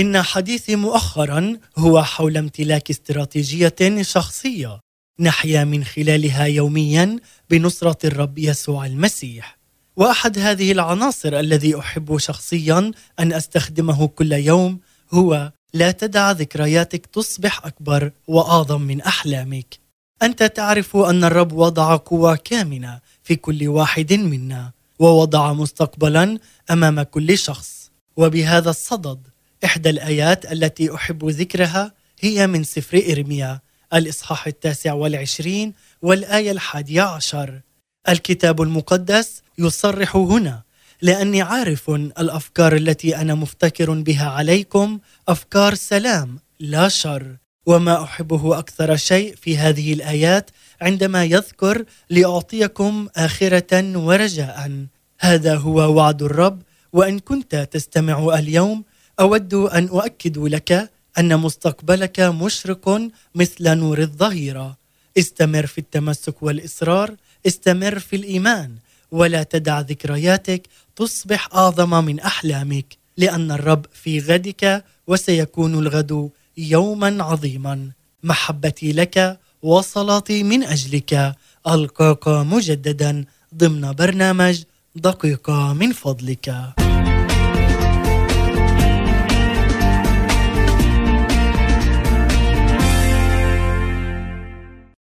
إن حديثي مؤخرا هو حول امتلاك استراتيجية شخصية نحيا من خلالها يوميا بنصرة الرب يسوع المسيح. وأحد هذه العناصر الذي أحب شخصيا أن أستخدمه كل يوم هو لا تدع ذكرياتك تصبح أكبر وأعظم من أحلامك. أنت تعرف أن الرب وضع قوة كامنة في كل واحد منا ووضع مستقبلا أمام كل شخص. وبهذا الصدد إحدى الآيات التي أحب ذكرها هي من سفر إرميا الإصحاح التاسع والعشرين والآية الحادية عشر. الكتاب المقدس يصرح هنا لأني عارف الأفكار التي أنا مفتكر بها عليكم أفكار سلام لا شر وما أحبه أكثر شيء في هذه الآيات عندما يذكر لأعطيكم آخرة ورجاء. هذا هو وعد الرب وإن كنت تستمع اليوم أود أن أؤكد لك أن مستقبلك مشرق مثل نور الظهيرة. استمر في التمسك والإصرار استمر في الإيمان ولا تدع ذكرياتك تصبح أعظم من أحلامك لأن الرب في غدك وسيكون الغد يوما عظيما. محبتي لك وصلاتي من أجلك ألقاك مجددا ضمن برنامج دقيقة من فضلك.